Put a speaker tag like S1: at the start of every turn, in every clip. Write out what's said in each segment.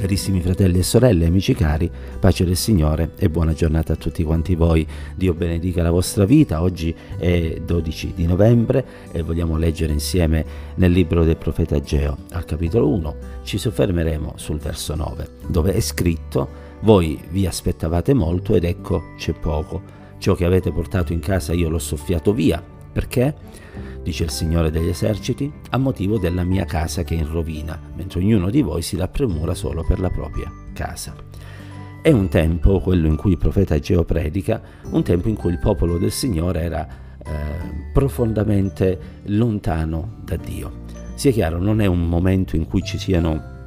S1: Carissimi fratelli e sorelle, amici cari, pace del Signore e buona giornata a tutti quanti voi. Dio benedica la vostra vita. Oggi è 12 di novembre e vogliamo leggere insieme nel libro del profeta Ageo, al capitolo 1. Ci soffermeremo sul verso 9, dove è scritto: Voi vi aspettavate molto ed ecco c'è poco. Ciò che avete portato in casa io l'ho soffiato via. Perché? dice il Signore degli eserciti, a motivo della mia casa che è in rovina, mentre ognuno di voi si dà premura solo per la propria casa. È un tempo, quello in cui il profeta Ageo predica, un tempo in cui il popolo del Signore era eh, profondamente lontano da Dio. Sia chiaro, non è un momento in cui ci siano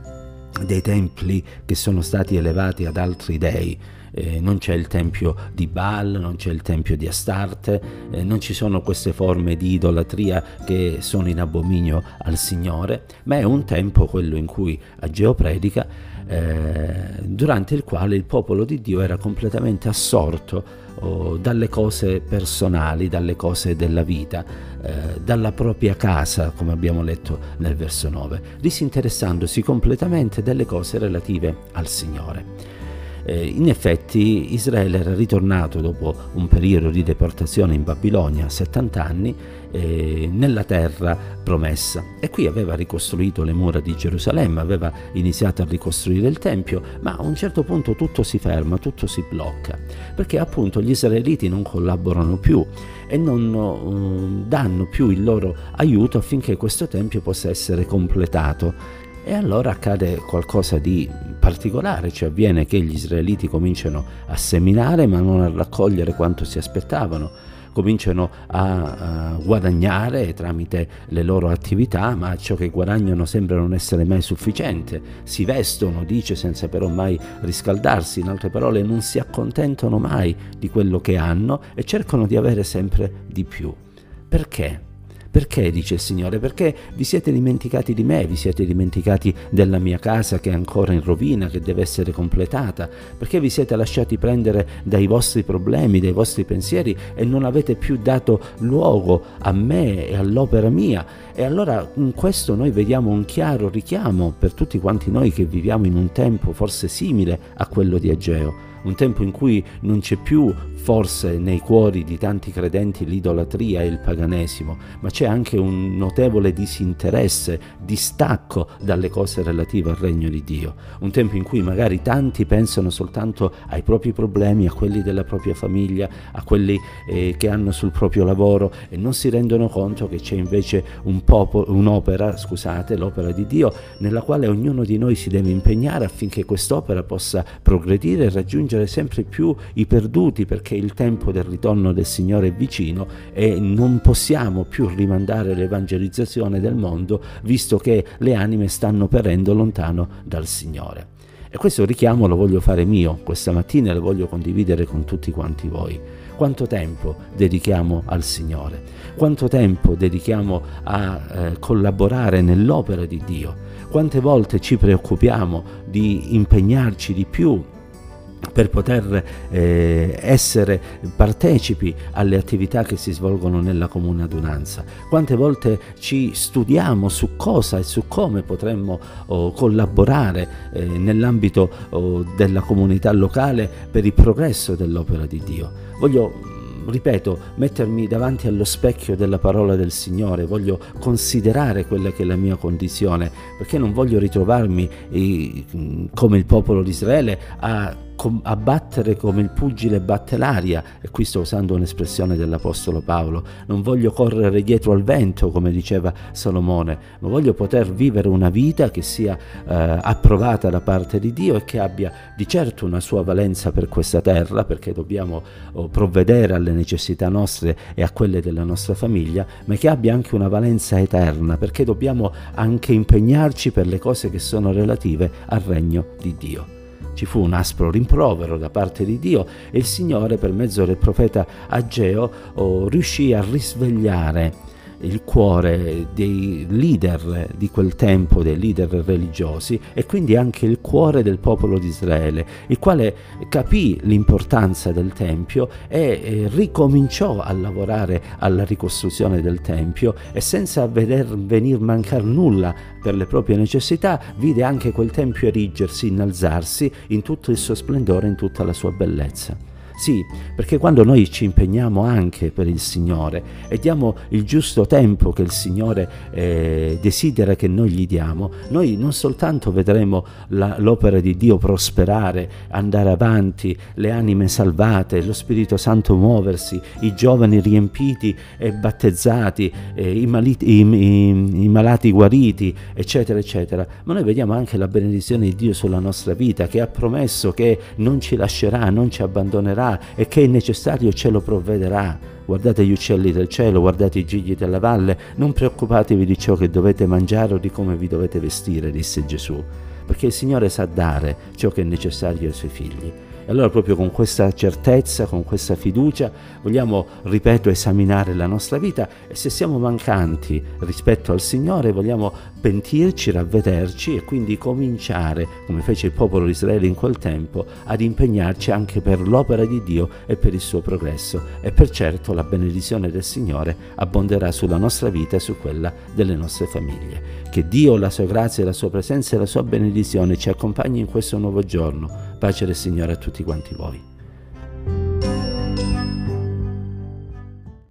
S1: dei templi che sono stati elevati ad altri dei, eh, non c'è il tempio di Baal, non c'è il tempio di Astarte, eh, non ci sono queste forme di idolatria che sono in abominio al Signore, ma è un tempo, quello in cui Ageo predica, eh, durante il quale il popolo di Dio era completamente assorto oh, dalle cose personali, dalle cose della vita, eh, dalla propria casa, come abbiamo letto nel verso 9, disinteressandosi completamente delle cose relative al Signore. Eh, in effetti Israele era ritornato dopo un periodo di deportazione in Babilonia, 70 anni, eh, nella terra promessa e qui aveva ricostruito le mura di Gerusalemme, aveva iniziato a ricostruire il Tempio, ma a un certo punto tutto si ferma, tutto si blocca, perché appunto gli israeliti non collaborano più e non uh, danno più il loro aiuto affinché questo Tempio possa essere completato. E allora accade qualcosa di particolare, cioè avviene che gli israeliti cominciano a seminare ma non a raccogliere quanto si aspettavano, cominciano a, a, guadagnare tramite le loro attività, ma ciò che guadagnano sembra non essere mai sufficiente. Si vestono, dice, senza però mai riscaldarsi, in altre parole non si accontentano mai di quello che hanno e cercano di avere sempre di più. Perché? Perché, dice il Signore? Perché vi siete dimenticati di me, vi siete dimenticati della mia casa che è ancora in rovina, che deve essere completata? Perché vi siete lasciati prendere dai vostri problemi, dai vostri pensieri e non avete più dato luogo a me e all'opera mia? E allora in questo noi vediamo un chiaro richiamo per tutti quanti noi che viviamo in un tempo forse simile a quello di Ageo un tempo in cui non c'è più forse nei cuori di tanti credenti l'idolatria e il paganesimo, ma c'è anche un notevole disinteresse, distacco dalle cose relative al regno di Dio. Un tempo in cui magari tanti pensano soltanto ai propri problemi, a quelli della propria famiglia, a quelli eh, che hanno sul proprio lavoro e non si rendono conto che c'è invece un popolo, un'opera, scusate, l'opera di Dio, nella quale ognuno di noi si deve impegnare affinché quest'opera possa progredire e raggiungere sempre più i perduti perché il tempo del ritorno del Signore è vicino e non possiamo più rimandare l'evangelizzazione del mondo visto che le anime stanno perendo lontano dal Signore. E questo richiamo lo voglio fare mio questa mattina e lo voglio condividere con tutti quanti voi. Quanto tempo dedichiamo al Signore? Quanto tempo dedichiamo a eh, collaborare nell'opera di Dio? Quante volte ci preoccupiamo di impegnarci di più per poter eh, essere partecipi alle attività che si svolgono nella comune adunanza. Quante volte ci studiamo su cosa e su come potremmo oh, collaborare eh, nell'ambito oh, della comunità locale per il progresso dell'opera di Dio. Voglio ripeto, mettermi davanti allo specchio della parola del Signore, voglio considerare quella che è la mia condizione, perché non voglio ritrovarmi eh, come il popolo di Israele a a battere come il pugile batte l'aria, e qui sto usando un'espressione dell'Apostolo Paolo, non voglio correre dietro al vento, come diceva Salomone, ma voglio poter vivere una vita che sia eh, approvata da parte di Dio e che abbia di certo una sua valenza per questa terra, perché dobbiamo oh, provvedere alle necessità nostre e a quelle della nostra famiglia, ma che abbia anche una valenza eterna, perché dobbiamo anche impegnarci per le cose che sono relative al regno di Dio. Ci fu un aspro rimprovero da parte di Dio e il Signore per mezzo del profeta Ageo oh, riuscì a risvegliare il cuore dei leader di quel tempo, dei leader religiosi e quindi anche il cuore del popolo di Israele, il quale capì l'importanza del Tempio e ricominciò a lavorare alla ricostruzione del Tempio e senza veder venir mancare nulla per le proprie necessità, vide anche quel Tempio erigersi, innalzarsi in tutto il suo splendore, in tutta la sua bellezza. Sì, perché quando noi ci impegniamo anche per il Signore e diamo il giusto tempo che il Signore eh, desidera che noi gli diamo, noi non soltanto vedremo la, l'opera di Dio prosperare, andare avanti, le anime salvate, lo Spirito Santo muoversi, i giovani riempiti e battezzati, eh, i, maliti, i, i, i malati guariti, eccetera, eccetera, ma noi vediamo anche la benedizione di Dio sulla nostra vita, che ha promesso che non ci lascerà, non ci abbandonerà e che è necessario ce lo provvederà. Guardate gli uccelli del cielo, guardate i gigli della valle, non preoccupatevi di ciò che dovete mangiare o di come vi dovete vestire, disse Gesù, perché il Signore sa dare ciò che è necessario ai suoi figli. E allora proprio con questa certezza, con questa fiducia, vogliamo, ripeto, esaminare la nostra vita e se siamo mancanti rispetto al Signore vogliamo pentirci, ravvederci e quindi cominciare, come fece il popolo di Israele in quel tempo, ad impegnarci anche per l'opera di Dio e per il suo progresso. E per certo la benedizione del Signore abbonderà sulla nostra vita e su quella delle nostre famiglie. Che Dio, la sua grazia, la sua presenza e la sua benedizione ci accompagni in questo nuovo giorno. Pace del Signore a tutti quanti voi.